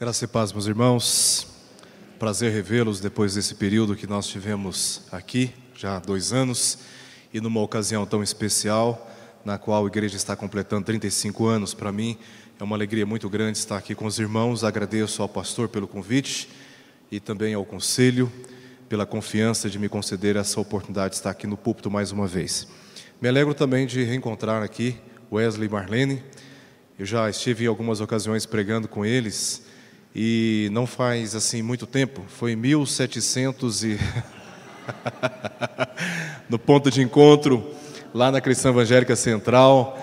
Graça e paz, meus irmãos. Prazer revê-los depois desse período que nós tivemos aqui, já há dois anos, e numa ocasião tão especial, na qual a igreja está completando 35 anos. Para mim, é uma alegria muito grande estar aqui com os irmãos. Agradeço ao pastor pelo convite e também ao conselho pela confiança de me conceder essa oportunidade de estar aqui no púlpito mais uma vez. Me alegro também de reencontrar aqui Wesley e Marlene. Eu já estive em algumas ocasiões pregando com eles e não faz assim muito tempo, foi em 1700 e no ponto de encontro lá na Cristã Evangélica Central.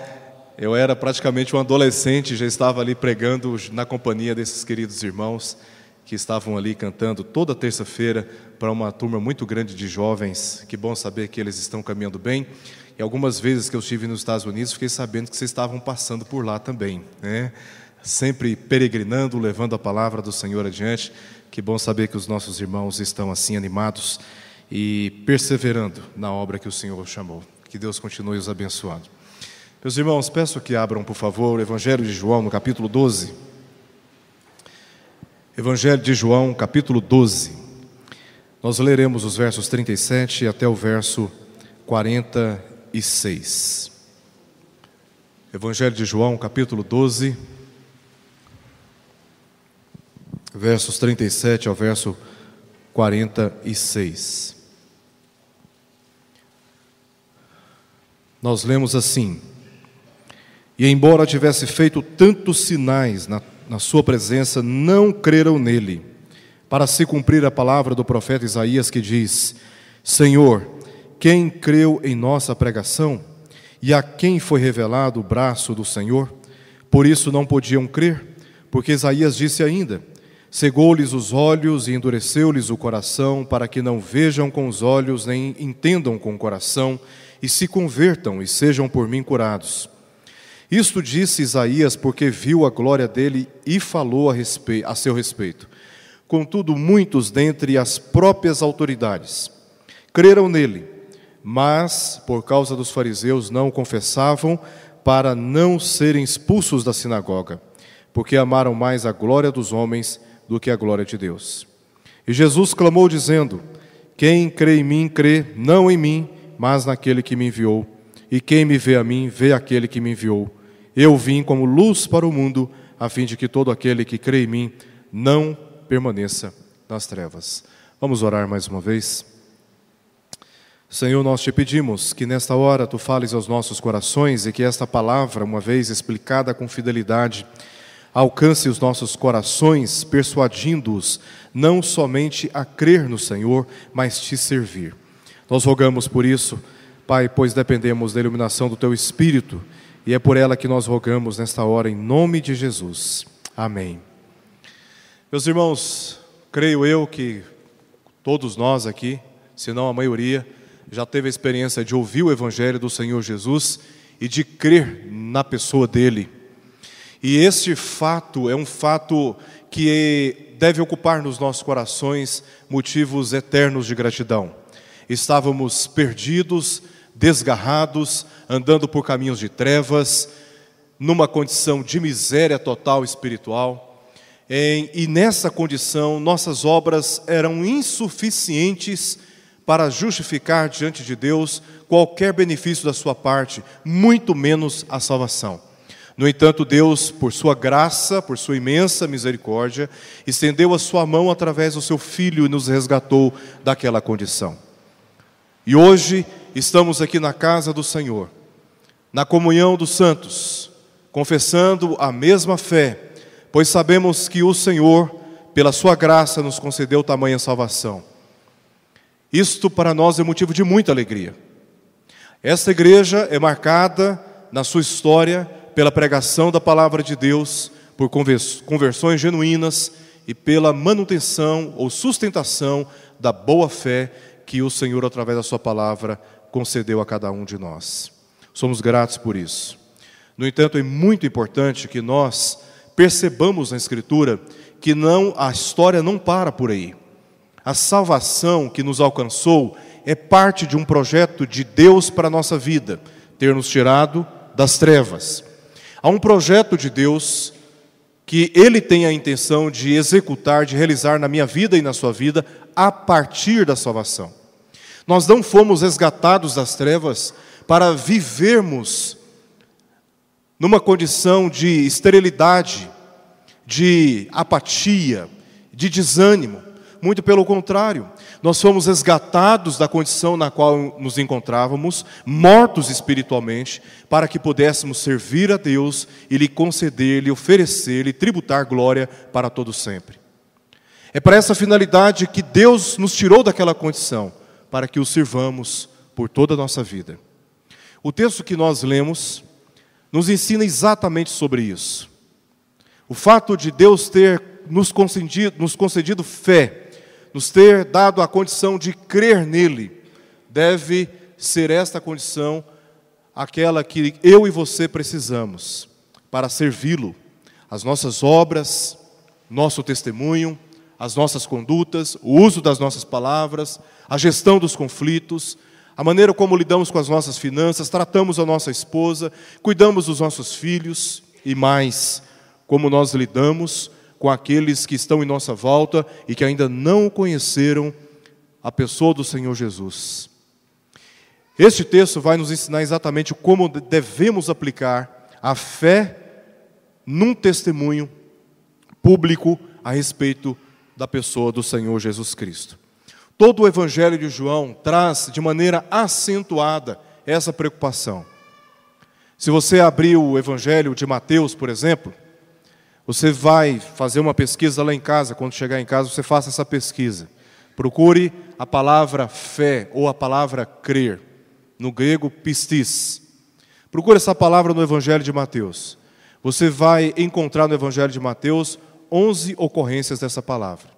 Eu era praticamente um adolescente, já estava ali pregando na companhia desses queridos irmãos que estavam ali cantando toda terça-feira para uma turma muito grande de jovens. Que bom saber que eles estão caminhando bem. E algumas vezes que eu estive nos Estados Unidos, fiquei sabendo que vocês estavam passando por lá também, né? Sempre peregrinando, levando a palavra do Senhor adiante. Que bom saber que os nossos irmãos estão assim animados e perseverando na obra que o Senhor chamou. Que Deus continue os abençoando. Meus irmãos, peço que abram, por favor, o Evangelho de João, no capítulo 12. Evangelho de João, capítulo 12. Nós leremos os versos 37 até o verso 46. Evangelho de João, capítulo 12, versos 37 ao verso 46. Nós lemos assim: E embora tivesse feito tantos sinais na, na sua presença, não creram nele, para se cumprir a palavra do profeta Isaías que diz: Senhor, quem creu em nossa pregação? E a quem foi revelado o braço do Senhor? Por isso não podiam crer, porque Isaías disse ainda: Cegou-lhes os olhos e endureceu-lhes o coração, para que não vejam com os olhos, nem entendam com o coração, e se convertam e sejam por mim curados. Isto disse Isaías porque viu a glória dele e falou a, respeito, a seu respeito. Contudo, muitos dentre as próprias autoridades creram nele, mas, por causa dos fariseus, não confessavam para não serem expulsos da sinagoga, porque amaram mais a glória dos homens do que a glória de Deus. E Jesus clamou, dizendo: Quem crê em mim, crê não em mim, mas naquele que me enviou. E quem me vê a mim, vê aquele que me enviou. Eu vim como luz para o mundo, a fim de que todo aquele que crê em mim não permaneça nas trevas. Vamos orar mais uma vez. Senhor, nós te pedimos que nesta hora tu fales aos nossos corações e que esta palavra, uma vez explicada com fidelidade, alcance os nossos corações, persuadindo-os não somente a crer no Senhor, mas te servir. Nós rogamos por isso, Pai, pois dependemos da iluminação do Teu Espírito e é por ela que nós rogamos nesta hora, em nome de Jesus. Amém. Meus irmãos, creio eu que todos nós aqui, se não a maioria, já teve a experiência de ouvir o Evangelho do Senhor Jesus e de crer na pessoa dele. E este fato é um fato que deve ocupar nos nossos corações motivos eternos de gratidão. Estávamos perdidos, desgarrados, andando por caminhos de trevas, numa condição de miséria total espiritual. e nessa condição, nossas obras eram insuficientes para justificar diante de Deus qualquer benefício da sua parte, muito menos a salvação. No entanto, Deus, por sua graça, por sua imensa misericórdia, estendeu a sua mão através do seu filho e nos resgatou daquela condição. E hoje estamos aqui na casa do Senhor, na comunhão dos santos, confessando a mesma fé, pois sabemos que o Senhor, pela sua graça, nos concedeu tamanha salvação. Isto para nós é motivo de muita alegria. Esta igreja é marcada na sua história pela pregação da palavra de Deus, por conversões genuínas e pela manutenção ou sustentação da boa fé que o Senhor, através da Sua palavra, concedeu a cada um de nós. Somos gratos por isso. No entanto, é muito importante que nós percebamos na Escritura que não a história não para por aí. A salvação que nos alcançou é parte de um projeto de Deus para a nossa vida, ter nos tirado das trevas. Há um projeto de Deus que Ele tem a intenção de executar, de realizar na minha vida e na sua vida a partir da salvação. Nós não fomos resgatados das trevas para vivermos numa condição de esterilidade, de apatia, de desânimo. Muito pelo contrário, nós fomos resgatados da condição na qual nos encontrávamos, mortos espiritualmente, para que pudéssemos servir a Deus e lhe conceder, lhe oferecer, lhe tributar glória para todo sempre. É para essa finalidade que Deus nos tirou daquela condição, para que o sirvamos por toda a nossa vida. O texto que nós lemos nos ensina exatamente sobre isso. O fato de Deus ter nos concedido, nos concedido fé, nos ter dado a condição de crer nele, deve ser esta condição aquela que eu e você precisamos para servi-lo. As nossas obras, nosso testemunho, as nossas condutas, o uso das nossas palavras, a gestão dos conflitos, a maneira como lidamos com as nossas finanças, tratamos a nossa esposa, cuidamos dos nossos filhos e mais, como nós lidamos com aqueles que estão em nossa volta e que ainda não conheceram a pessoa do Senhor Jesus. Este texto vai nos ensinar exatamente como devemos aplicar a fé num testemunho público a respeito da pessoa do Senhor Jesus Cristo. Todo o Evangelho de João traz de maneira acentuada essa preocupação. Se você abrir o Evangelho de Mateus, por exemplo, você vai fazer uma pesquisa lá em casa, quando chegar em casa, você faça essa pesquisa. Procure a palavra fé ou a palavra crer, no grego pistis. Procure essa palavra no Evangelho de Mateus. Você vai encontrar no Evangelho de Mateus 11 ocorrências dessa palavra.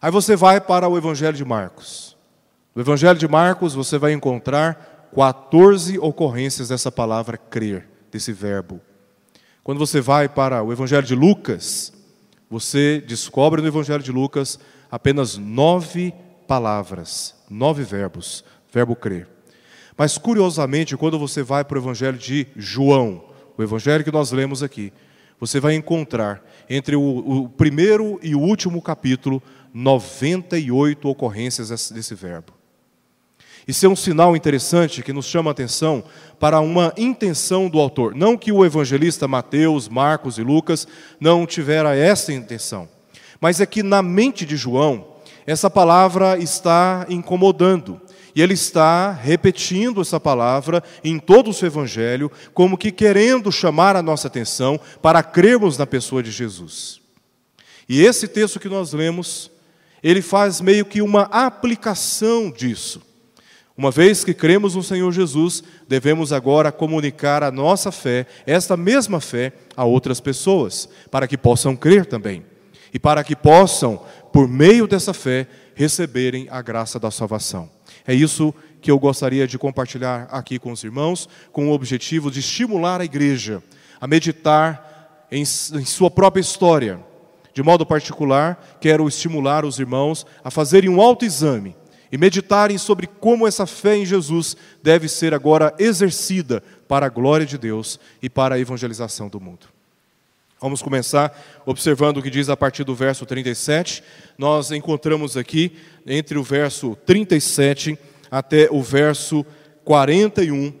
Aí você vai para o Evangelho de Marcos. No Evangelho de Marcos você vai encontrar 14 ocorrências dessa palavra crer, desse verbo. Quando você vai para o Evangelho de Lucas, você descobre no Evangelho de Lucas apenas nove palavras, nove verbos, verbo crer. Mas curiosamente, quando você vai para o Evangelho de João, o Evangelho que nós lemos aqui, você vai encontrar entre o, o primeiro e o último capítulo 98 ocorrências desse, desse verbo. Isso é um sinal interessante que nos chama a atenção para uma intenção do autor. Não que o evangelista Mateus, Marcos e Lucas não tivera essa intenção, mas é que na mente de João, essa palavra está incomodando. E ele está repetindo essa palavra em todo o seu evangelho, como que querendo chamar a nossa atenção para crermos na pessoa de Jesus. E esse texto que nós lemos, ele faz meio que uma aplicação disso. Uma vez que cremos no Senhor Jesus, devemos agora comunicar a nossa fé, esta mesma fé, a outras pessoas, para que possam crer também. E para que possam, por meio dessa fé, receberem a graça da salvação. É isso que eu gostaria de compartilhar aqui com os irmãos, com o objetivo de estimular a igreja a meditar em, em sua própria história. De modo particular, quero estimular os irmãos a fazerem um autoexame e meditarem sobre como essa fé em Jesus deve ser agora exercida para a glória de Deus e para a evangelização do mundo. Vamos começar observando o que diz a partir do verso 37. Nós encontramos aqui, entre o verso 37 até o verso 41,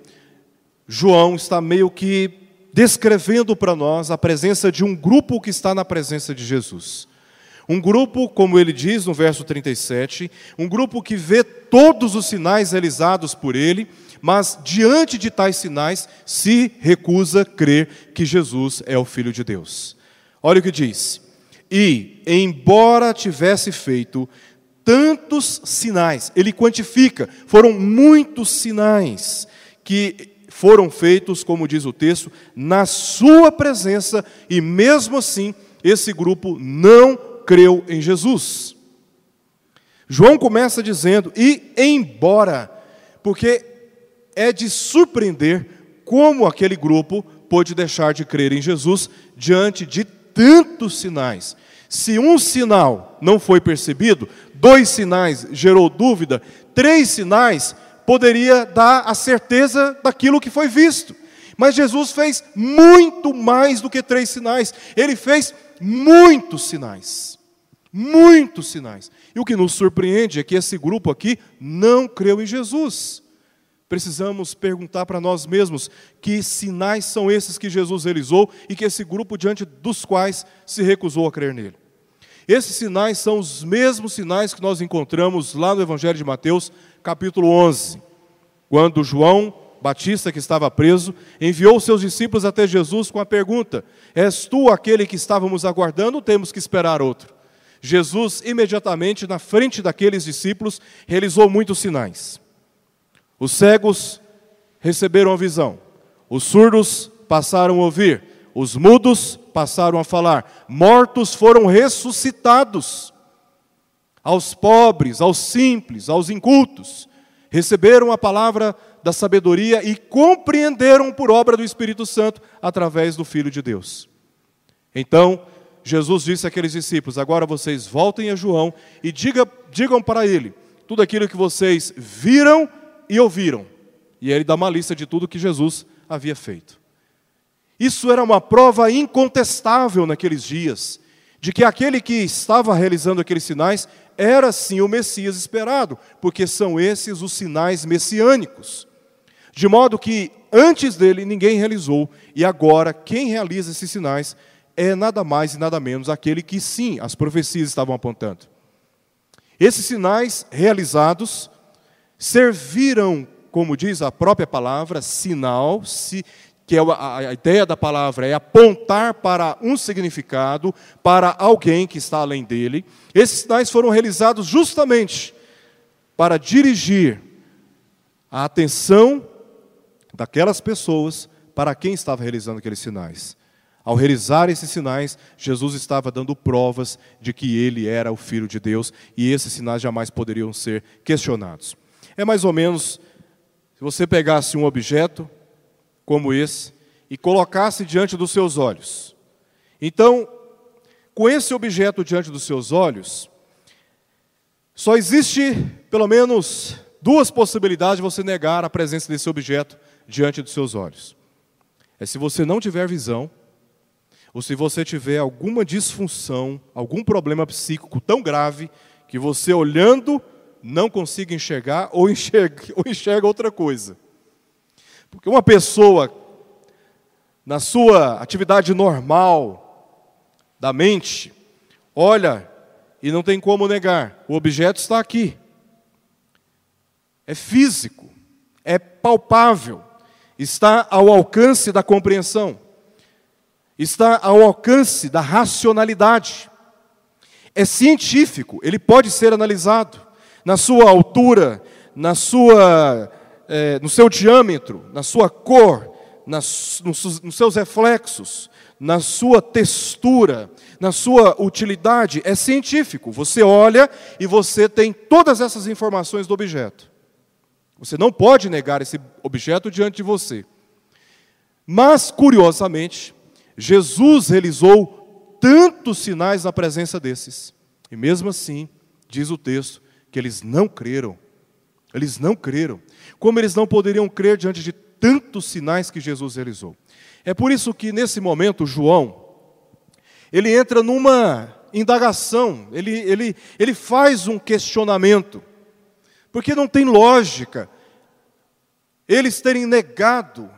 João está meio que descrevendo para nós a presença de um grupo que está na presença de Jesus. Um grupo, como ele diz no verso 37, um grupo que vê todos os sinais realizados por ele, mas diante de tais sinais se recusa a crer que Jesus é o Filho de Deus. Olha o que diz: E, embora tivesse feito tantos sinais, ele quantifica, foram muitos sinais que foram feitos, como diz o texto, na sua presença, e mesmo assim, esse grupo não creu em Jesus. João começa dizendo, e embora, porque é de surpreender como aquele grupo pôde deixar de crer em Jesus diante de tantos sinais. Se um sinal não foi percebido, dois sinais gerou dúvida, três sinais poderia dar a certeza daquilo que foi visto. Mas Jesus fez muito mais do que três sinais. Ele fez muitos sinais. Muitos sinais. E o que nos surpreende é que esse grupo aqui não creu em Jesus. Precisamos perguntar para nós mesmos que sinais são esses que Jesus realizou e que esse grupo diante dos quais se recusou a crer nele. Esses sinais são os mesmos sinais que nós encontramos lá no Evangelho de Mateus, capítulo 11, quando João Batista, que estava preso, enviou seus discípulos até Jesus com a pergunta: És tu aquele que estávamos aguardando ou temos que esperar outro? Jesus, imediatamente na frente daqueles discípulos, realizou muitos sinais. Os cegos receberam a visão, os surdos passaram a ouvir, os mudos passaram a falar, mortos foram ressuscitados. Aos pobres, aos simples, aos incultos, receberam a palavra da sabedoria e compreenderam por obra do Espírito Santo através do Filho de Deus. Então, Jesus disse àqueles discípulos: Agora vocês voltem a João e diga, digam para ele tudo aquilo que vocês viram e ouviram. E ele dá uma lista de tudo que Jesus havia feito. Isso era uma prova incontestável naqueles dias, de que aquele que estava realizando aqueles sinais era sim o Messias esperado, porque são esses os sinais messiânicos. De modo que antes dele ninguém realizou, e agora quem realiza esses sinais é nada mais e nada menos aquele que sim, as profecias estavam apontando. Esses sinais realizados serviram, como diz a própria palavra, sinal, se, que é a, a ideia da palavra é apontar para um significado, para alguém que está além dele. Esses sinais foram realizados justamente para dirigir a atenção daquelas pessoas para quem estava realizando aqueles sinais. Ao realizar esses sinais, Jesus estava dando provas de que ele era o Filho de Deus e esses sinais jamais poderiam ser questionados. É mais ou menos se você pegasse um objeto como esse e colocasse diante dos seus olhos. Então, com esse objeto diante dos seus olhos, só existe pelo menos duas possibilidades de você negar a presença desse objeto diante dos seus olhos. É se você não tiver visão, ou se você tiver alguma disfunção, algum problema psíquico tão grave que você olhando não consiga enxergar ou enxerga, ou enxerga outra coisa. Porque uma pessoa, na sua atividade normal da mente, olha e não tem como negar, o objeto está aqui. É físico, é palpável está ao alcance da compreensão, está ao alcance da racionalidade. É científico, ele pode ser analisado na sua altura, na sua, é, no seu diâmetro, na sua cor, nas, nos, nos seus reflexos, na sua textura, na sua utilidade, é científico. Você olha e você tem todas essas informações do objeto. Você não pode negar esse objeto diante de você. Mas, curiosamente, Jesus realizou tantos sinais na presença desses. E mesmo assim, diz o texto, que eles não creram. Eles não creram. Como eles não poderiam crer diante de tantos sinais que Jesus realizou. É por isso que, nesse momento, João, ele entra numa indagação, ele, ele, ele faz um questionamento. Porque não tem lógica eles terem negado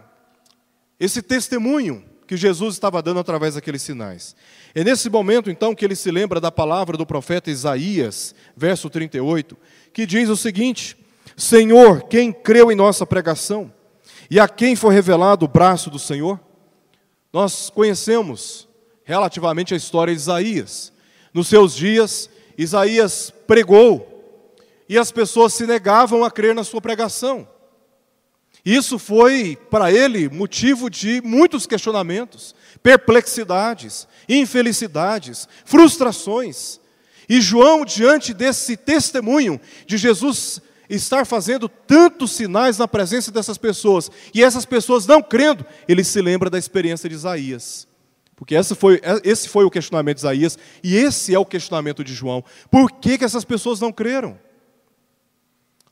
esse testemunho que Jesus estava dando através daqueles sinais. É nesse momento, então, que ele se lembra da palavra do profeta Isaías, verso 38, que diz o seguinte: Senhor, quem creu em nossa pregação? E a quem foi revelado o braço do Senhor? Nós conhecemos relativamente a história de Isaías. Nos seus dias, Isaías pregou e as pessoas se negavam a crer na sua pregação. Isso foi para ele motivo de muitos questionamentos, perplexidades, infelicidades, frustrações. E João, diante desse testemunho de Jesus estar fazendo tantos sinais na presença dessas pessoas, e essas pessoas não crendo, ele se lembra da experiência de Isaías. Porque esse foi, esse foi o questionamento de Isaías, e esse é o questionamento de João. Por que, que essas pessoas não creram?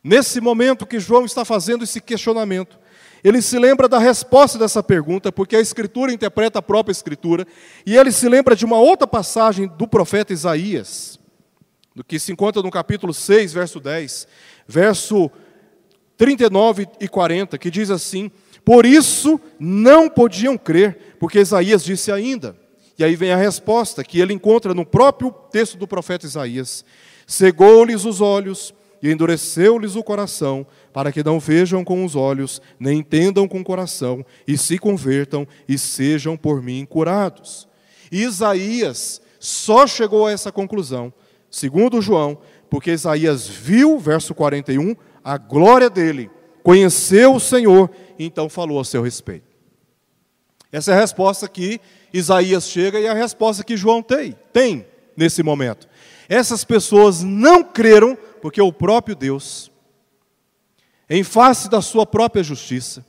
Nesse momento que João está fazendo esse questionamento, ele se lembra da resposta dessa pergunta, porque a Escritura interpreta a própria Escritura, e ele se lembra de uma outra passagem do profeta Isaías, do que se encontra no capítulo 6, verso 10, verso 39 e 40, que diz assim: Por isso não podiam crer, porque Isaías disse ainda. E aí vem a resposta que ele encontra no próprio texto do profeta Isaías: Cegou-lhes os olhos e endureceu-lhes o coração, para que não vejam com os olhos, nem entendam com o coração, e se convertam e sejam por mim curados. Isaías só chegou a essa conclusão segundo João, porque Isaías viu, verso 41, a glória dele, conheceu o Senhor e então falou a seu respeito. Essa é a resposta que Isaías chega e a resposta que João tem, tem nesse momento. Essas pessoas não creram porque o próprio Deus, em face da sua própria justiça,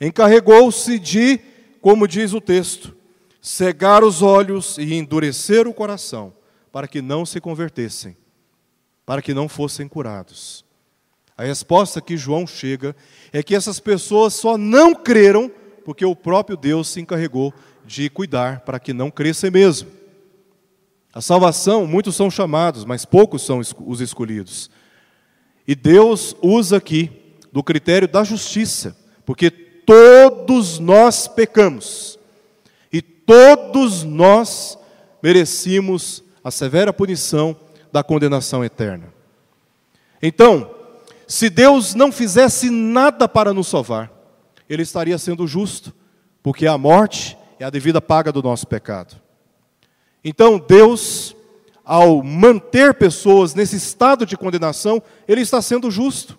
encarregou-se de, como diz o texto, cegar os olhos e endurecer o coração para que não se convertessem, para que não fossem curados. A resposta que João chega é que essas pessoas só não creram porque o próprio Deus se encarregou de cuidar para que não crescem mesmo. A salvação, muitos são chamados, mas poucos são os escolhidos. E Deus usa aqui do critério da justiça, porque todos nós pecamos e todos nós merecemos a severa punição da condenação eterna. Então, se Deus não fizesse nada para nos salvar, Ele estaria sendo justo, porque a morte é a devida paga do nosso pecado. Então, Deus, ao manter pessoas nesse estado de condenação, Ele está sendo justo,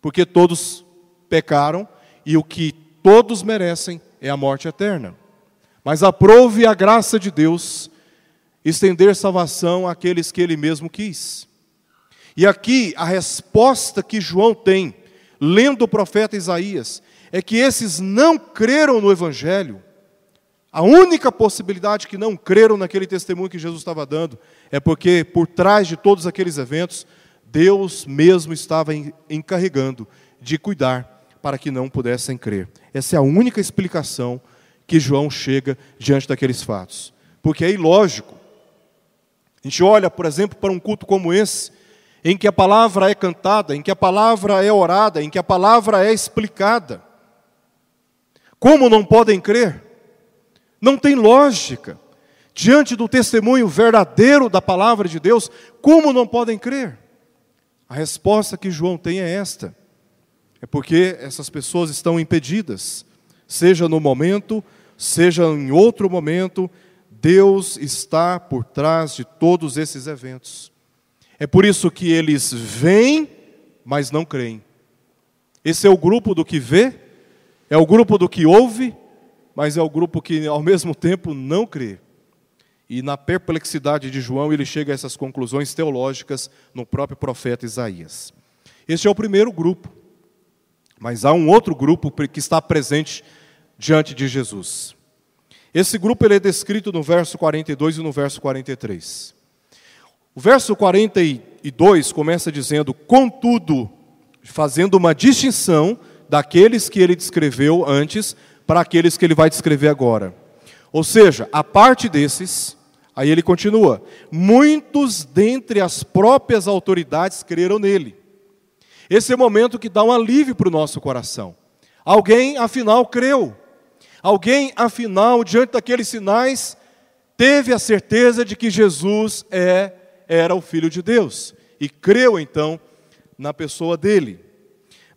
porque todos pecaram e o que todos merecem é a morte eterna. Mas aprove a graça de Deus estender salvação àqueles que ele mesmo quis. E aqui a resposta que João tem, lendo o profeta Isaías, é que esses não creram no Evangelho. A única possibilidade que não creram naquele testemunho que Jesus estava dando é porque por trás de todos aqueles eventos, Deus mesmo estava encarregando de cuidar para que não pudessem crer. Essa é a única explicação que João chega diante daqueles fatos. Porque é ilógico a gente olha, por exemplo, para um culto como esse, em que a palavra é cantada, em que a palavra é orada, em que a palavra é explicada. Como não podem crer? Não tem lógica. Diante do testemunho verdadeiro da palavra de Deus, como não podem crer? A resposta que João tem é esta: é porque essas pessoas estão impedidas, seja no momento, seja em outro momento, Deus está por trás de todos esses eventos. É por isso que eles veem, mas não creem. Esse é o grupo do que vê, é o grupo do que ouve, mas é o grupo que ao mesmo tempo não crê. E na perplexidade de João, ele chega a essas conclusões teológicas no próprio profeta Isaías. Este é o primeiro grupo. Mas há um outro grupo que está presente diante de Jesus. Esse grupo ele é descrito no verso 42 e no verso 43. O verso 42 começa dizendo: Contudo, fazendo uma distinção daqueles que ele descreveu antes para aqueles que ele vai descrever agora. Ou seja, a parte desses, aí ele continua: muitos dentre as próprias autoridades creram nele. Esse é o momento que dá um alívio para o nosso coração. Alguém, afinal, creu. Alguém, afinal, diante daqueles sinais, teve a certeza de que Jesus é, era o Filho de Deus e creu então na pessoa dele.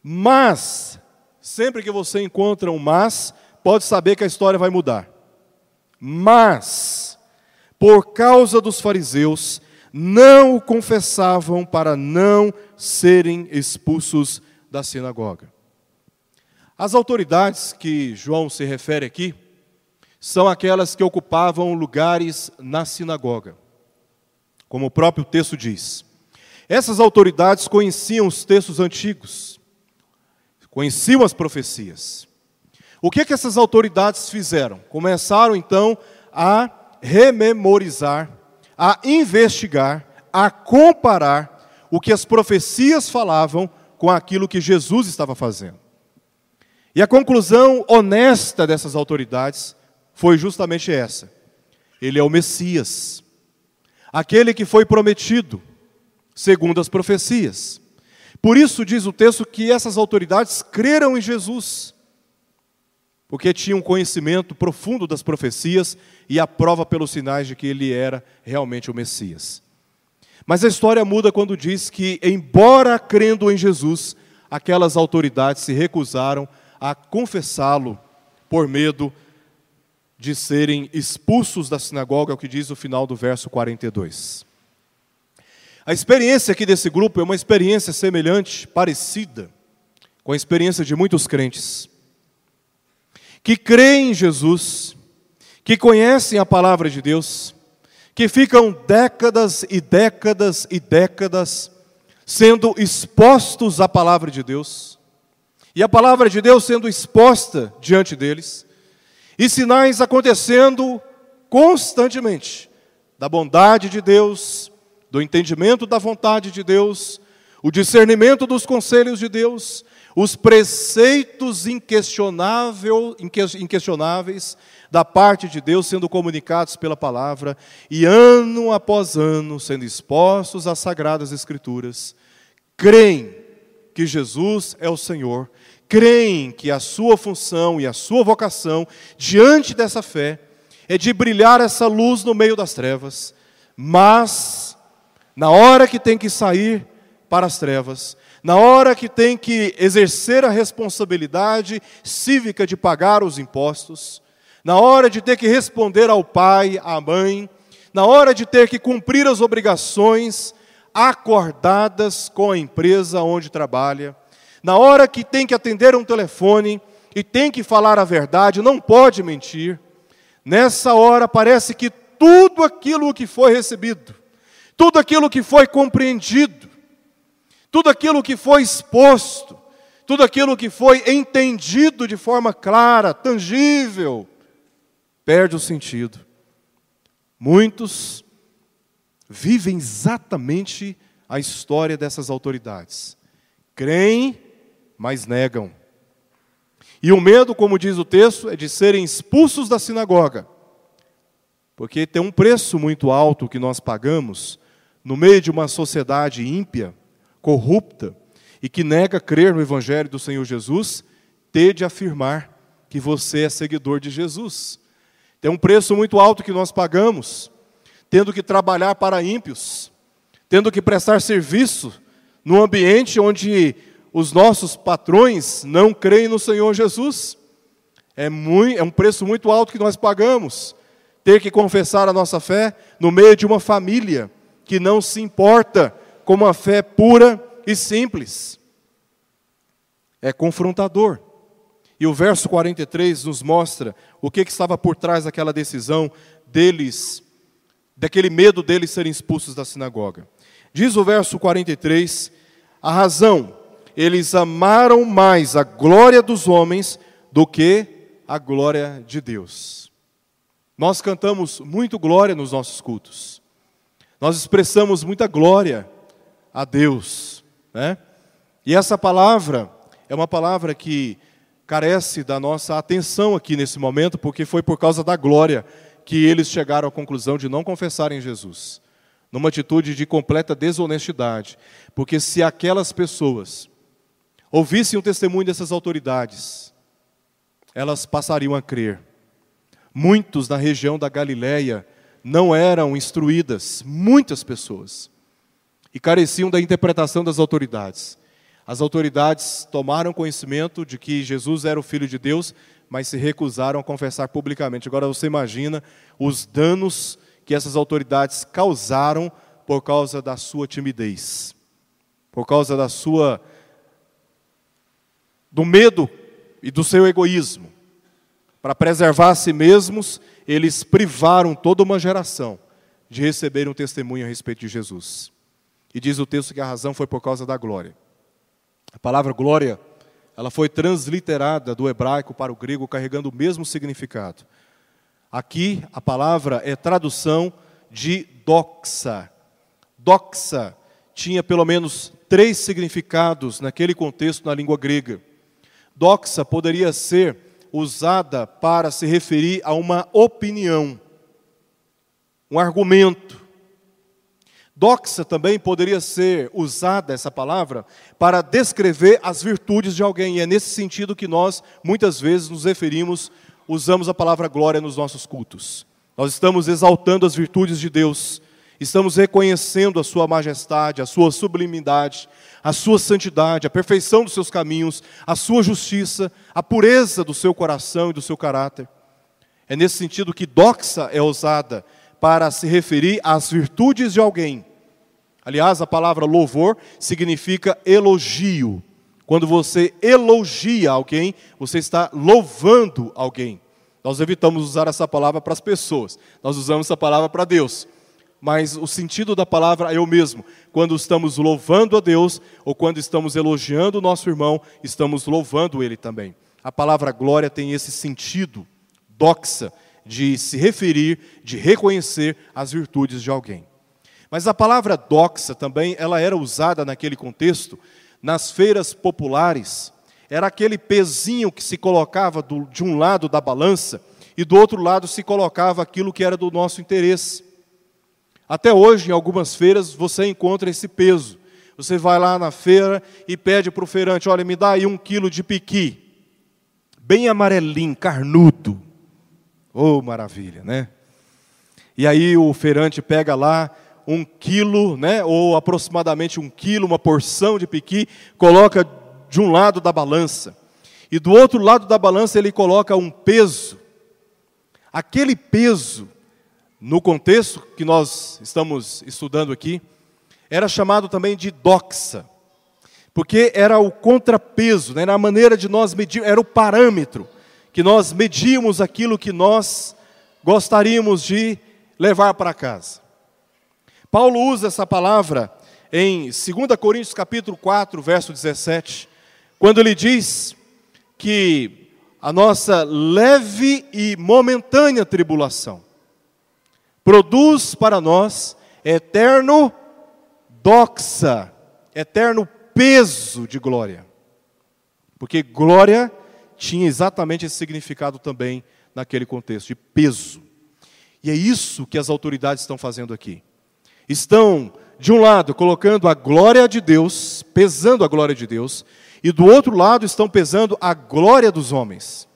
Mas, sempre que você encontra um mas, pode saber que a história vai mudar. Mas, por causa dos fariseus, não o confessavam para não serem expulsos da sinagoga. As autoridades que João se refere aqui são aquelas que ocupavam lugares na sinagoga, como o próprio texto diz. Essas autoridades conheciam os textos antigos, conheciam as profecias. O que, é que essas autoridades fizeram? Começaram então a rememorizar, a investigar, a comparar o que as profecias falavam com aquilo que Jesus estava fazendo. E a conclusão honesta dessas autoridades foi justamente essa: ele é o Messias, aquele que foi prometido, segundo as profecias. Por isso diz o texto que essas autoridades creram em Jesus, porque tinham conhecimento profundo das profecias e a prova pelos sinais de que ele era realmente o Messias. Mas a história muda quando diz que, embora crendo em Jesus, aquelas autoridades se recusaram a confessá-lo por medo de serem expulsos da sinagoga, é o que diz o final do verso 42. A experiência aqui desse grupo é uma experiência semelhante, parecida, com a experiência de muitos crentes, que creem em Jesus, que conhecem a palavra de Deus, que ficam décadas e décadas e décadas sendo expostos à palavra de Deus, e a palavra de Deus sendo exposta diante deles, e sinais acontecendo constantemente da bondade de Deus, do entendimento da vontade de Deus, o discernimento dos conselhos de Deus, os preceitos inquestionáveis da parte de Deus sendo comunicados pela palavra e ano após ano sendo expostos às sagradas escrituras, creem que Jesus é o Senhor, creem que a sua função e a sua vocação diante dessa fé é de brilhar essa luz no meio das trevas, mas na hora que tem que sair para as trevas, na hora que tem que exercer a responsabilidade cívica de pagar os impostos, na hora de ter que responder ao pai, à mãe, na hora de ter que cumprir as obrigações acordadas com a empresa onde trabalha, na hora que tem que atender um telefone e tem que falar a verdade, não pode mentir, nessa hora parece que tudo aquilo que foi recebido, tudo aquilo que foi compreendido, tudo aquilo que foi exposto, tudo aquilo que foi entendido de forma clara, tangível, perde o sentido. Muitos vivem exatamente a história dessas autoridades. Creem, mas negam. E o medo, como diz o texto, é de serem expulsos da sinagoga. Porque tem um preço muito alto que nós pagamos no meio de uma sociedade ímpia, corrupta e que nega crer no Evangelho do Senhor Jesus, ter de afirmar que você é seguidor de Jesus. Tem um preço muito alto que nós pagamos, tendo que trabalhar para ímpios, tendo que prestar serviço num ambiente onde os nossos patrões não creem no Senhor Jesus. É, muito, é um preço muito alto que nós pagamos, ter que confessar a nossa fé no meio de uma família que não se importa com uma fé pura e simples. É confrontador. E o verso 43 nos mostra o que, que estava por trás daquela decisão deles, daquele medo deles serem expulsos da sinagoga. Diz o verso 43: a razão, eles amaram mais a glória dos homens do que a glória de Deus. Nós cantamos muito glória nos nossos cultos, nós expressamos muita glória a Deus, né? E essa palavra é uma palavra que carece da nossa atenção aqui nesse momento, porque foi por causa da glória que eles chegaram à conclusão de não confessarem Jesus, numa atitude de completa desonestidade, porque se aquelas pessoas ouvissem o testemunho dessas autoridades, elas passariam a crer. Muitos na região da Galiléia não eram instruídas, muitas pessoas, e careciam da interpretação das autoridades. As autoridades tomaram conhecimento de que Jesus era o Filho de Deus, mas se recusaram a confessar publicamente. Agora você imagina os danos que essas autoridades causaram por causa da sua timidez, por causa da sua do medo e do seu egoísmo. Para preservar a si mesmos, eles privaram toda uma geração de receber um testemunho a respeito de Jesus. E diz o texto que a razão foi por causa da glória. A palavra glória, ela foi transliterada do hebraico para o grego, carregando o mesmo significado. Aqui, a palavra é tradução de doxa. Doxa tinha pelo menos três significados naquele contexto na língua grega. Doxa poderia ser usada para se referir a uma opinião, um argumento. Doxa também poderia ser usada, essa palavra, para descrever as virtudes de alguém. E é nesse sentido que nós, muitas vezes, nos referimos, usamos a palavra glória nos nossos cultos. Nós estamos exaltando as virtudes de Deus, estamos reconhecendo a Sua majestade, a Sua sublimidade, a Sua santidade, a perfeição dos seus caminhos, a Sua justiça, a pureza do seu coração e do seu caráter. É nesse sentido que doxa é usada para se referir às virtudes de alguém. Aliás, a palavra louvor significa elogio. Quando você elogia alguém, você está louvando alguém. Nós evitamos usar essa palavra para as pessoas, nós usamos essa palavra para Deus. Mas o sentido da palavra é o mesmo. Quando estamos louvando a Deus ou quando estamos elogiando o nosso irmão, estamos louvando ele também. A palavra glória tem esse sentido, doxa, de se referir, de reconhecer as virtudes de alguém. Mas a palavra doxa também, ela era usada naquele contexto, nas feiras populares, era aquele pezinho que se colocava do, de um lado da balança e do outro lado se colocava aquilo que era do nosso interesse. Até hoje, em algumas feiras, você encontra esse peso. Você vai lá na feira e pede para o feirante: olha, me dá aí um quilo de piqui, bem amarelinho, carnudo. Oh, maravilha, né? E aí o feirante pega lá um quilo, né, ou aproximadamente um quilo, uma porção de piqui, coloca de um lado da balança. E do outro lado da balança ele coloca um peso. Aquele peso, no contexto que nós estamos estudando aqui, era chamado também de doxa. Porque era o contrapeso, né, era a maneira de nós medir, era o parâmetro que nós medíamos aquilo que nós gostaríamos de levar para casa. Paulo usa essa palavra em 2 Coríntios capítulo 4, verso 17, quando ele diz que a nossa leve e momentânea tribulação produz para nós eterno doxa, eterno peso de glória. Porque glória tinha exatamente esse significado também naquele contexto, de peso. E é isso que as autoridades estão fazendo aqui. Estão, de um lado, colocando a glória de Deus, pesando a glória de Deus, e do outro lado estão pesando a glória dos homens.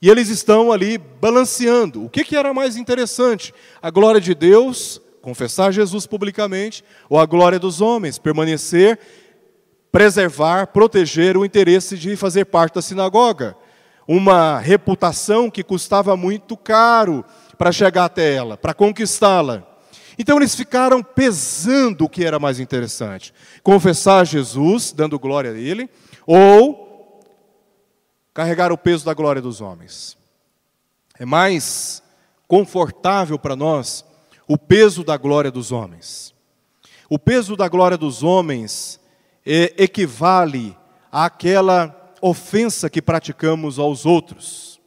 E eles estão ali balanceando. O que, que era mais interessante? A glória de Deus, confessar Jesus publicamente, ou a glória dos homens, permanecer preservar, proteger o interesse de fazer parte da sinagoga. Uma reputação que custava muito caro para chegar até ela, para conquistá-la. Então eles ficaram pesando o que era mais interessante: confessar Jesus, dando glória a Ele, ou carregar o peso da glória dos homens. É mais confortável para nós o peso da glória dos homens. O peso da glória dos homens equivale àquela ofensa que praticamos aos outros.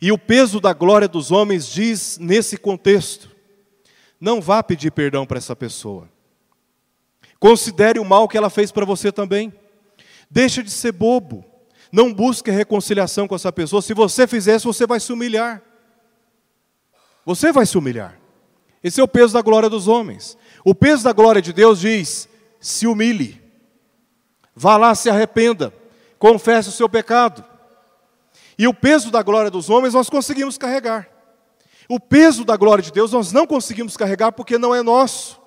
E o peso da glória dos homens diz nesse contexto: não vá pedir perdão para essa pessoa. Considere o mal que ela fez para você também. Deixa de ser bobo. Não busque reconciliação com essa pessoa. Se você fizer isso, você vai se humilhar. Você vai se humilhar. Esse é o peso da glória dos homens. O peso da glória de Deus diz: se humilhe, vá lá, se arrependa, confesse o seu pecado. E o peso da glória dos homens nós conseguimos carregar. O peso da glória de Deus nós não conseguimos carregar porque não é nosso.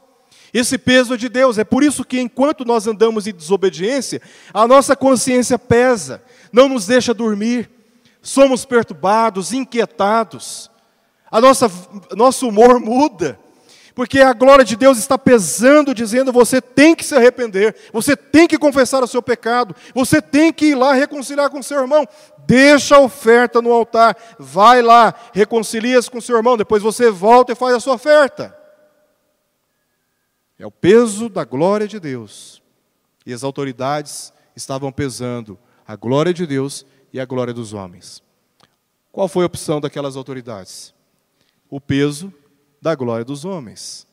Esse peso é de Deus. É por isso que enquanto nós andamos em desobediência, a nossa consciência pesa, não nos deixa dormir. Somos perturbados, inquietados. A nossa nosso humor muda. Porque a glória de Deus está pesando, dizendo: você tem que se arrepender, você tem que confessar o seu pecado, você tem que ir lá reconciliar com seu irmão. Deixa a oferta no altar, vai lá, reconcilia-se com seu irmão, depois você volta e faz a sua oferta. É o peso da glória de Deus. E as autoridades estavam pesando a glória de Deus e a glória dos homens. Qual foi a opção daquelas autoridades? O peso da glória dos homens.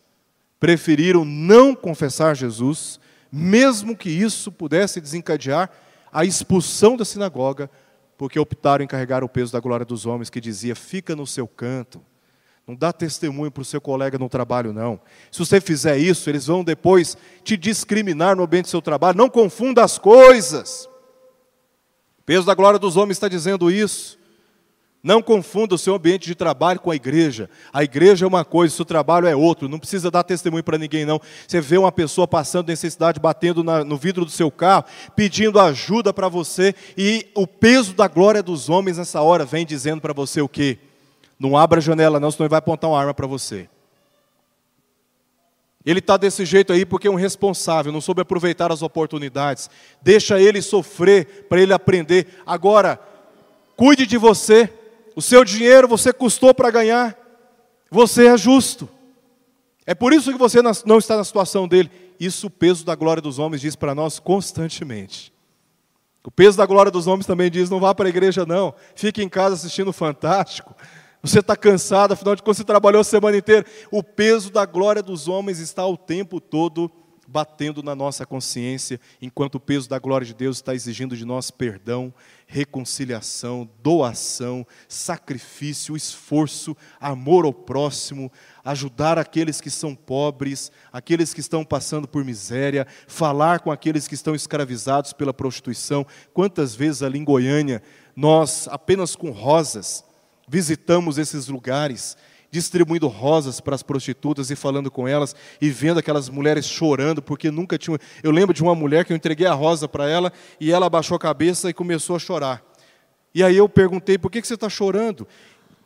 Preferiram não confessar Jesus, mesmo que isso pudesse desencadear a expulsão da sinagoga, porque optaram em carregar o peso da glória dos homens, que dizia: fica no seu canto, não dá testemunho para o seu colega no trabalho, não. Se você fizer isso, eles vão depois te discriminar no ambiente do seu trabalho. Não confunda as coisas. O peso da glória dos homens está dizendo isso. Não confunda o seu ambiente de trabalho com a igreja. A igreja é uma coisa, o seu trabalho é outro. Não precisa dar testemunho para ninguém, não. Você vê uma pessoa passando necessidade, batendo na, no vidro do seu carro, pedindo ajuda para você, e o peso da glória dos homens nessa hora vem dizendo para você o quê? Não abra a janela, não, senão ele vai apontar uma arma para você. Ele está desse jeito aí porque é um responsável, não soube aproveitar as oportunidades. Deixa ele sofrer para ele aprender. Agora, cuide de você. O seu dinheiro você custou para ganhar. Você é justo. É por isso que você não está na situação dele. Isso o peso da glória dos homens diz para nós constantemente. O peso da glória dos homens também diz: não vá para a igreja, não. Fique em casa assistindo Fantástico. Você está cansado, afinal de contas você trabalhou a semana inteira. O peso da glória dos homens está o tempo todo batendo na nossa consciência, enquanto o peso da glória de Deus está exigindo de nós perdão, reconciliação, doação, sacrifício, esforço, amor ao próximo, ajudar aqueles que são pobres, aqueles que estão passando por miséria, falar com aqueles que estão escravizados pela prostituição. Quantas vezes ali em Goiânia, nós, apenas com rosas, visitamos esses lugares distribuindo rosas para as prostitutas e falando com elas e vendo aquelas mulheres chorando porque nunca tinham. Eu lembro de uma mulher que eu entreguei a rosa para ela e ela abaixou a cabeça e começou a chorar. E aí eu perguntei: por que você está chorando?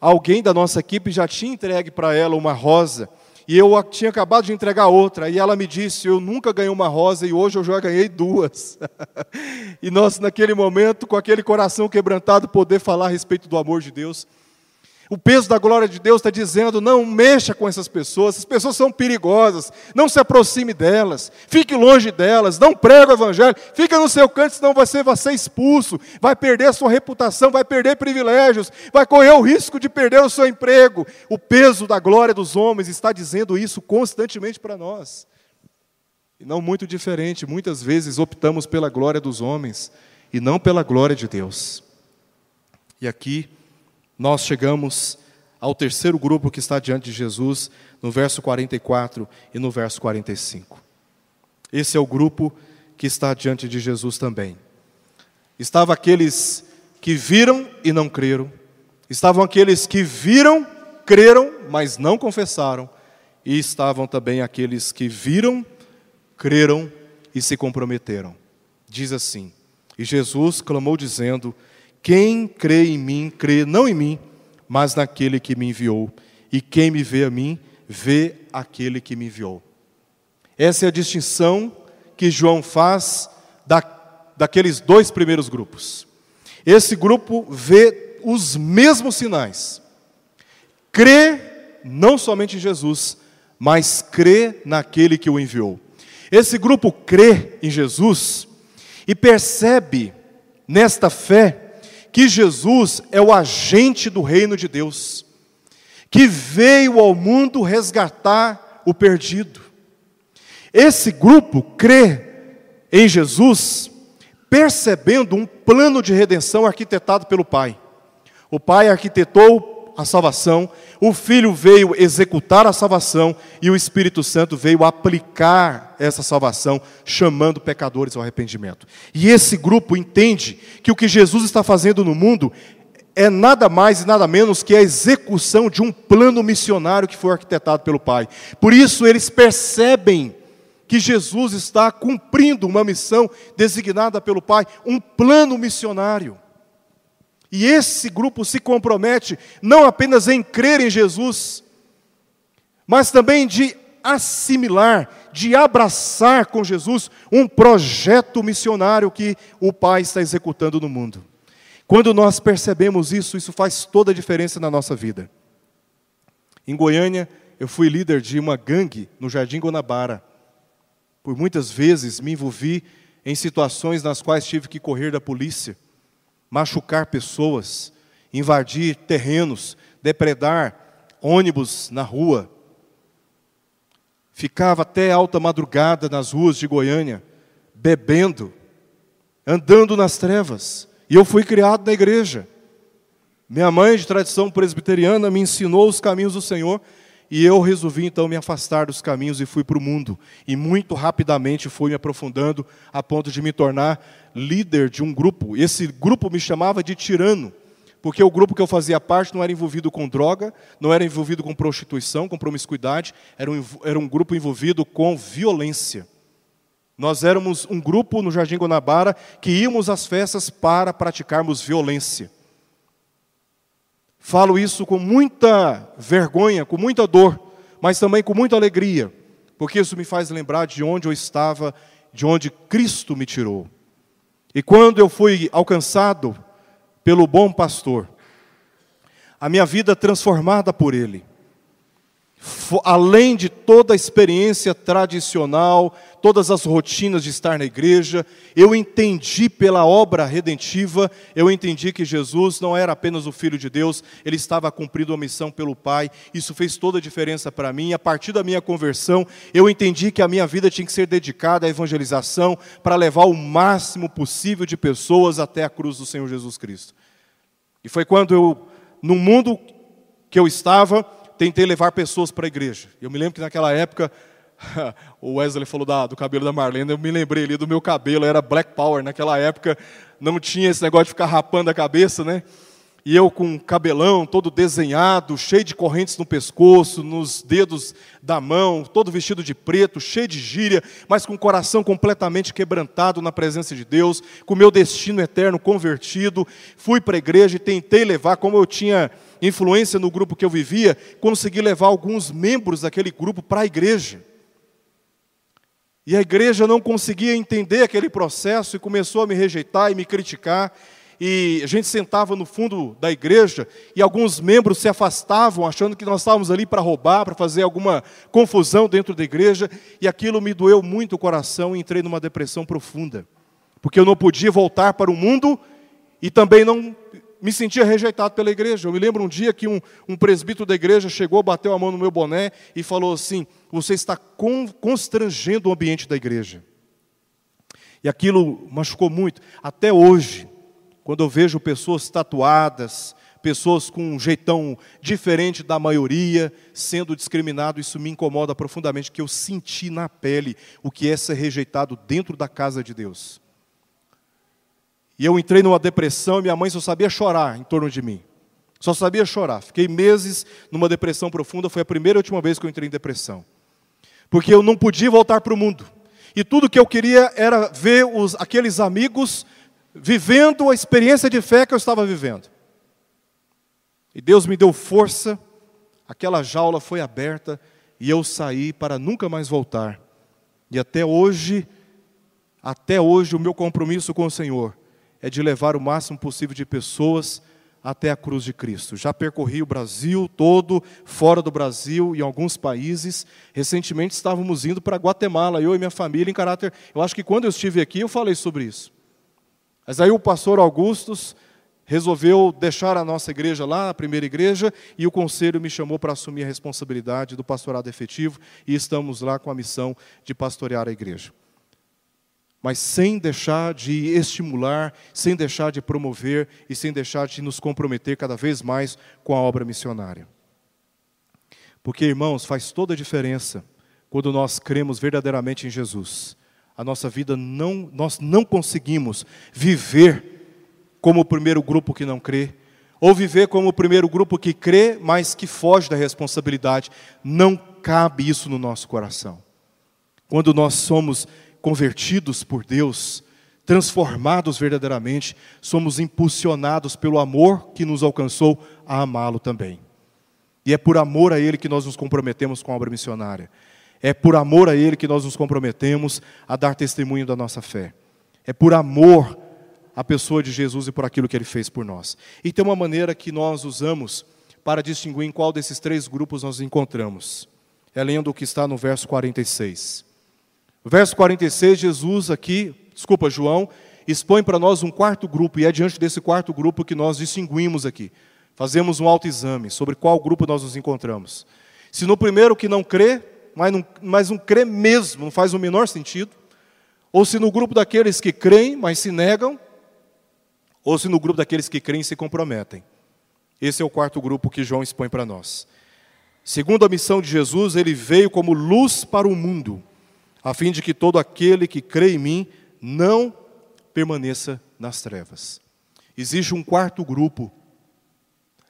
Alguém da nossa equipe já tinha entregue para ela uma rosa e eu tinha acabado de entregar outra. E ela me disse: Eu nunca ganhei uma rosa e hoje eu já ganhei duas. e nós, naquele momento, com aquele coração quebrantado, poder falar a respeito do amor de Deus. O peso da glória de Deus está dizendo: não mexa com essas pessoas, essas pessoas são perigosas, não se aproxime delas, fique longe delas, não prega o evangelho, fica no seu canto, senão você vai ser expulso, vai perder a sua reputação, vai perder privilégios, vai correr o risco de perder o seu emprego. O peso da glória dos homens está dizendo isso constantemente para nós. E não muito diferente, muitas vezes optamos pela glória dos homens e não pela glória de Deus. E aqui, nós chegamos ao terceiro grupo que está diante de Jesus, no verso 44 e no verso 45. Esse é o grupo que está diante de Jesus também. Estavam aqueles que viram e não creram, estavam aqueles que viram, creram, mas não confessaram, e estavam também aqueles que viram, creram e se comprometeram. Diz assim: E Jesus clamou, dizendo: quem crê em mim, crê não em mim, mas naquele que me enviou. E quem me vê a mim, vê aquele que me enviou. Essa é a distinção que João faz da, daqueles dois primeiros grupos. Esse grupo vê os mesmos sinais. Crê não somente em Jesus, mas crê naquele que o enviou. Esse grupo crê em Jesus e percebe nesta fé que Jesus é o agente do reino de Deus, que veio ao mundo resgatar o perdido. Esse grupo crê em Jesus, percebendo um plano de redenção arquitetado pelo Pai. O Pai arquitetou a salvação, o Filho veio executar a salvação e o Espírito Santo veio aplicar essa salvação, chamando pecadores ao arrependimento. E esse grupo entende que o que Jesus está fazendo no mundo é nada mais e nada menos que a execução de um plano missionário que foi arquitetado pelo Pai. Por isso eles percebem que Jesus está cumprindo uma missão designada pelo Pai, um plano missionário. E esse grupo se compromete não apenas em crer em Jesus, mas também de assimilar, de abraçar com Jesus um projeto missionário que o Pai está executando no mundo. Quando nós percebemos isso, isso faz toda a diferença na nossa vida. Em Goiânia, eu fui líder de uma gangue no Jardim Guanabara. Por muitas vezes me envolvi em situações nas quais tive que correr da polícia machucar pessoas, invadir terrenos, depredar ônibus na rua. Ficava até alta madrugada nas ruas de Goiânia, bebendo, andando nas trevas. E eu fui criado na igreja. Minha mãe, de tradição presbiteriana, me ensinou os caminhos do Senhor e eu resolvi então me afastar dos caminhos e fui para o mundo. E muito rapidamente fui me aprofundando a ponto de me tornar líder de um grupo. Esse grupo me chamava de tirano, porque o grupo que eu fazia parte não era envolvido com droga, não era envolvido com prostituição, com promiscuidade, era um, era um grupo envolvido com violência. Nós éramos um grupo no Jardim Guanabara que íamos às festas para praticarmos violência. Falo isso com muita vergonha, com muita dor, mas também com muita alegria, porque isso me faz lembrar de onde eu estava, de onde Cristo me tirou. E quando eu fui alcançado pelo bom pastor, a minha vida transformada por Ele, além de toda a experiência tradicional, todas as rotinas de estar na igreja, eu entendi pela obra redentiva, eu entendi que Jesus não era apenas o Filho de Deus, ele estava cumprindo a missão pelo Pai, isso fez toda a diferença para mim. A partir da minha conversão, eu entendi que a minha vida tinha que ser dedicada à evangelização para levar o máximo possível de pessoas até a cruz do Senhor Jesus Cristo. E foi quando eu, no mundo que eu estava, tentei levar pessoas para a igreja. Eu me lembro que naquela época, o Wesley falou da, do cabelo da Marlene, eu me lembrei ali do meu cabelo, era Black Power. Naquela época não tinha esse negócio de ficar rapando a cabeça, né? E eu com cabelão todo desenhado, cheio de correntes no pescoço, nos dedos da mão, todo vestido de preto, cheio de gíria, mas com o coração completamente quebrantado na presença de Deus, com meu destino eterno convertido. Fui para a igreja e tentei levar, como eu tinha influência no grupo que eu vivia, consegui levar alguns membros daquele grupo para a igreja. E a igreja não conseguia entender aquele processo e começou a me rejeitar e me criticar. E a gente sentava no fundo da igreja e alguns membros se afastavam, achando que nós estávamos ali para roubar, para fazer alguma confusão dentro da igreja. E aquilo me doeu muito o coração e entrei numa depressão profunda. Porque eu não podia voltar para o mundo e também não me sentia rejeitado pela igreja. Eu me lembro um dia que um, um presbítero da igreja chegou, bateu a mão no meu boné e falou assim: Você está constrangendo o ambiente da igreja. E aquilo machucou muito. Até hoje, quando eu vejo pessoas tatuadas, pessoas com um jeitão diferente da maioria sendo discriminado, isso me incomoda profundamente, que eu senti na pele o que é ser rejeitado dentro da casa de Deus. E eu entrei numa depressão e minha mãe só sabia chorar em torno de mim. Só sabia chorar. Fiquei meses numa depressão profunda. Foi a primeira e última vez que eu entrei em depressão. Porque eu não podia voltar para o mundo. E tudo que eu queria era ver os, aqueles amigos vivendo a experiência de fé que eu estava vivendo. E Deus me deu força, aquela jaula foi aberta e eu saí para nunca mais voltar. E até hoje, até hoje, o meu compromisso com o Senhor é de levar o máximo possível de pessoas até a cruz de Cristo. Já percorri o Brasil todo, fora do Brasil, em alguns países. Recentemente estávamos indo para Guatemala, eu e minha família, em caráter. Eu acho que quando eu estive aqui eu falei sobre isso. Mas aí o pastor Augustus resolveu deixar a nossa igreja lá, a primeira igreja, e o conselho me chamou para assumir a responsabilidade do pastorado efetivo, e estamos lá com a missão de pastorear a igreja mas sem deixar de estimular, sem deixar de promover e sem deixar de nos comprometer cada vez mais com a obra missionária. Porque, irmãos, faz toda a diferença quando nós cremos verdadeiramente em Jesus. A nossa vida não, nós não conseguimos viver como o primeiro grupo que não crê, ou viver como o primeiro grupo que crê, mas que foge da responsabilidade. Não cabe isso no nosso coração. Quando nós somos convertidos por Deus, transformados verdadeiramente, somos impulsionados pelo amor que nos alcançou a amá-lo também. E é por amor a Ele que nós nos comprometemos com a obra missionária. É por amor a Ele que nós nos comprometemos a dar testemunho da nossa fé. É por amor à pessoa de Jesus e por aquilo que Ele fez por nós. E tem uma maneira que nós usamos para distinguir em qual desses três grupos nós encontramos. É lendo o que está no verso 46. Verso 46, Jesus aqui, desculpa, João, expõe para nós um quarto grupo, e é diante desse quarto grupo que nós distinguimos aqui. Fazemos um autoexame sobre qual grupo nós nos encontramos. Se no primeiro que não crê, mas não, mas não crê mesmo, não faz o menor sentido, ou se no grupo daqueles que creem, mas se negam, ou se no grupo daqueles que creem e se comprometem. Esse é o quarto grupo que João expõe para nós. Segundo a missão de Jesus, ele veio como luz para o mundo, a fim de que todo aquele que crê em mim não permaneça nas trevas. Existe um quarto grupo,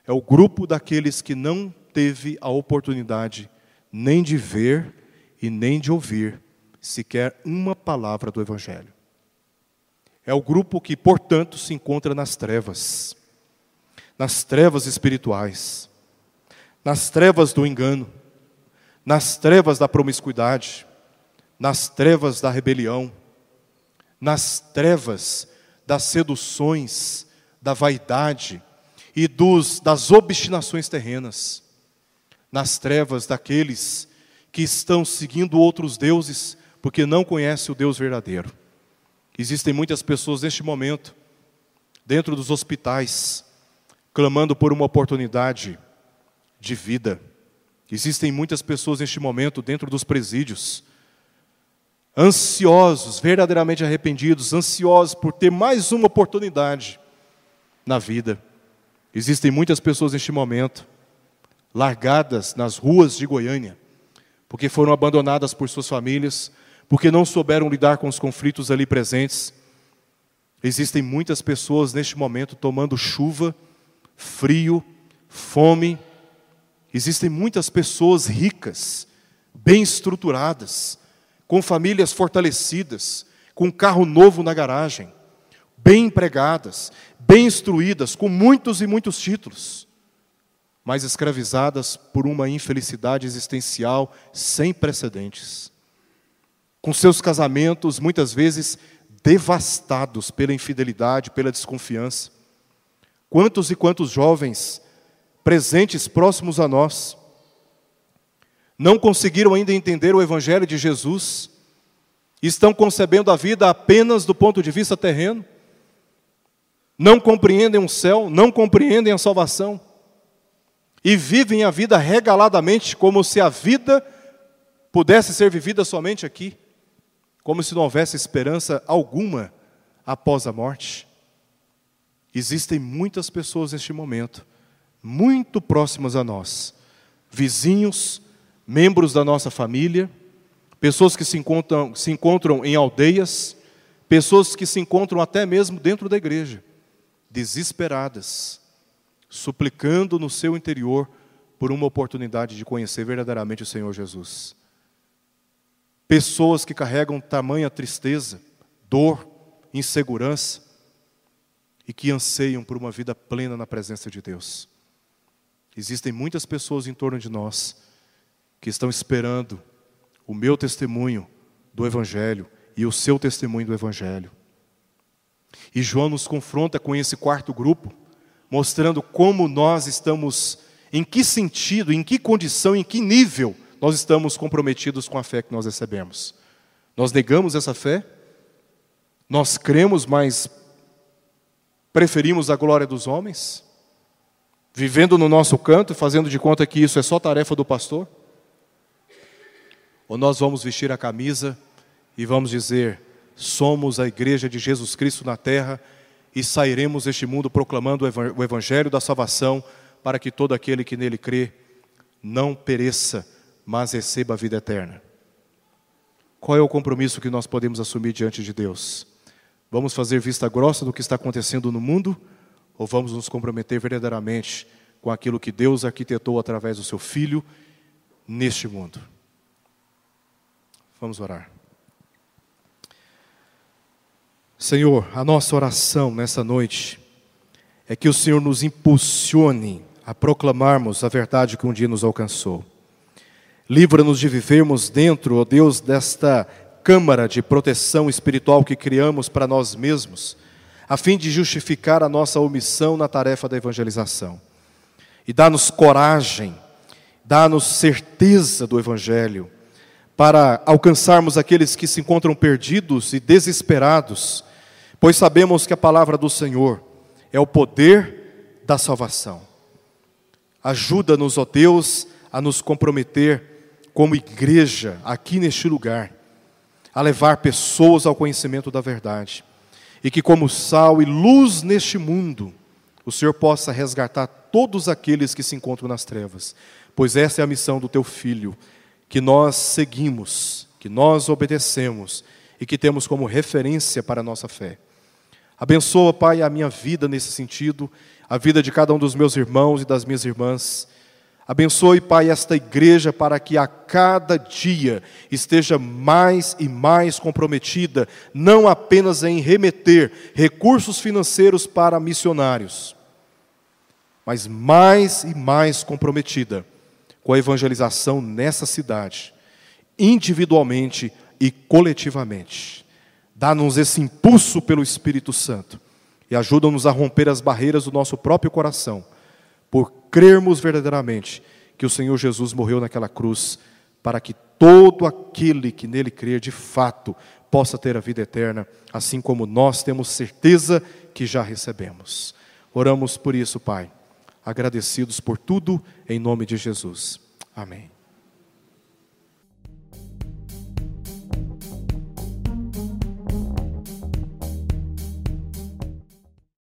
é o grupo daqueles que não teve a oportunidade nem de ver e nem de ouvir sequer uma palavra do Evangelho. É o grupo que, portanto, se encontra nas trevas, nas trevas espirituais, nas trevas do engano, nas trevas da promiscuidade, nas trevas da rebelião, nas trevas das seduções, da vaidade e dos, das obstinações terrenas, nas trevas daqueles que estão seguindo outros deuses porque não conhecem o Deus verdadeiro. Existem muitas pessoas neste momento, dentro dos hospitais, clamando por uma oportunidade de vida. Existem muitas pessoas neste momento dentro dos presídios, ansiosos, verdadeiramente arrependidos, ansiosos por ter mais uma oportunidade na vida. Existem muitas pessoas neste momento largadas nas ruas de Goiânia, porque foram abandonadas por suas famílias, porque não souberam lidar com os conflitos ali presentes. Existem muitas pessoas neste momento tomando chuva, frio, fome. Existem muitas pessoas ricas, bem estruturadas, com famílias fortalecidas, com carro novo na garagem, bem empregadas, bem instruídas, com muitos e muitos títulos, mas escravizadas por uma infelicidade existencial sem precedentes. Com seus casamentos muitas vezes devastados pela infidelidade, pela desconfiança. Quantos e quantos jovens presentes próximos a nós não conseguiram ainda entender o Evangelho de Jesus, estão concebendo a vida apenas do ponto de vista terreno, não compreendem o céu, não compreendem a salvação, e vivem a vida regaladamente como se a vida pudesse ser vivida somente aqui, como se não houvesse esperança alguma após a morte. Existem muitas pessoas neste momento, muito próximas a nós, vizinhos, membros da nossa família, pessoas que se encontram, se encontram em aldeias, pessoas que se encontram até mesmo dentro da igreja, desesperadas, suplicando no seu interior por uma oportunidade de conhecer verdadeiramente o Senhor Jesus. Pessoas que carregam tamanha tristeza, dor, insegurança e que anseiam por uma vida plena na presença de Deus. Existem muitas pessoas em torno de nós que estão esperando o meu testemunho do Evangelho e o seu testemunho do Evangelho. E João nos confronta com esse quarto grupo, mostrando como nós estamos, em que sentido, em que condição, em que nível nós estamos comprometidos com a fé que nós recebemos. Nós negamos essa fé, nós cremos, mas preferimos a glória dos homens, vivendo no nosso canto, fazendo de conta que isso é só tarefa do pastor. Ou nós vamos vestir a camisa e vamos dizer: somos a igreja de Jesus Cristo na terra e sairemos deste mundo proclamando o evangelho da salvação para que todo aquele que nele crê não pereça, mas receba a vida eterna. Qual é o compromisso que nós podemos assumir diante de Deus? Vamos fazer vista grossa do que está acontecendo no mundo ou vamos nos comprometer verdadeiramente com aquilo que Deus arquitetou através do seu filho neste mundo? Vamos orar. Senhor, a nossa oração nessa noite é que o Senhor nos impulsione a proclamarmos a verdade que um dia nos alcançou. Livra-nos de vivermos dentro, ó oh Deus, desta câmara de proteção espiritual que criamos para nós mesmos, a fim de justificar a nossa omissão na tarefa da evangelização. E dá-nos coragem, dá-nos certeza do Evangelho, para alcançarmos aqueles que se encontram perdidos e desesperados, pois sabemos que a palavra do Senhor é o poder da salvação. Ajuda-nos, ó Deus, a nos comprometer como igreja aqui neste lugar, a levar pessoas ao conhecimento da verdade. E que, como sal e luz neste mundo, o Senhor possa resgatar todos aqueles que se encontram nas trevas, pois essa é a missão do teu filho, que nós seguimos, que nós obedecemos e que temos como referência para a nossa fé. Abençoa, Pai, a minha vida nesse sentido, a vida de cada um dos meus irmãos e das minhas irmãs. Abençoe, Pai, esta igreja para que a cada dia esteja mais e mais comprometida, não apenas em remeter recursos financeiros para missionários, mas mais e mais comprometida com a evangelização nessa cidade, individualmente e coletivamente. Dá-nos esse impulso pelo Espírito Santo e ajuda-nos a romper as barreiras do nosso próprio coração por crermos verdadeiramente que o Senhor Jesus morreu naquela cruz para que todo aquele que nele crer de fato possa ter a vida eterna, assim como nós temos certeza que já recebemos. Oramos por isso, Pai, agradecidos por tudo, em nome de Jesus. Amém.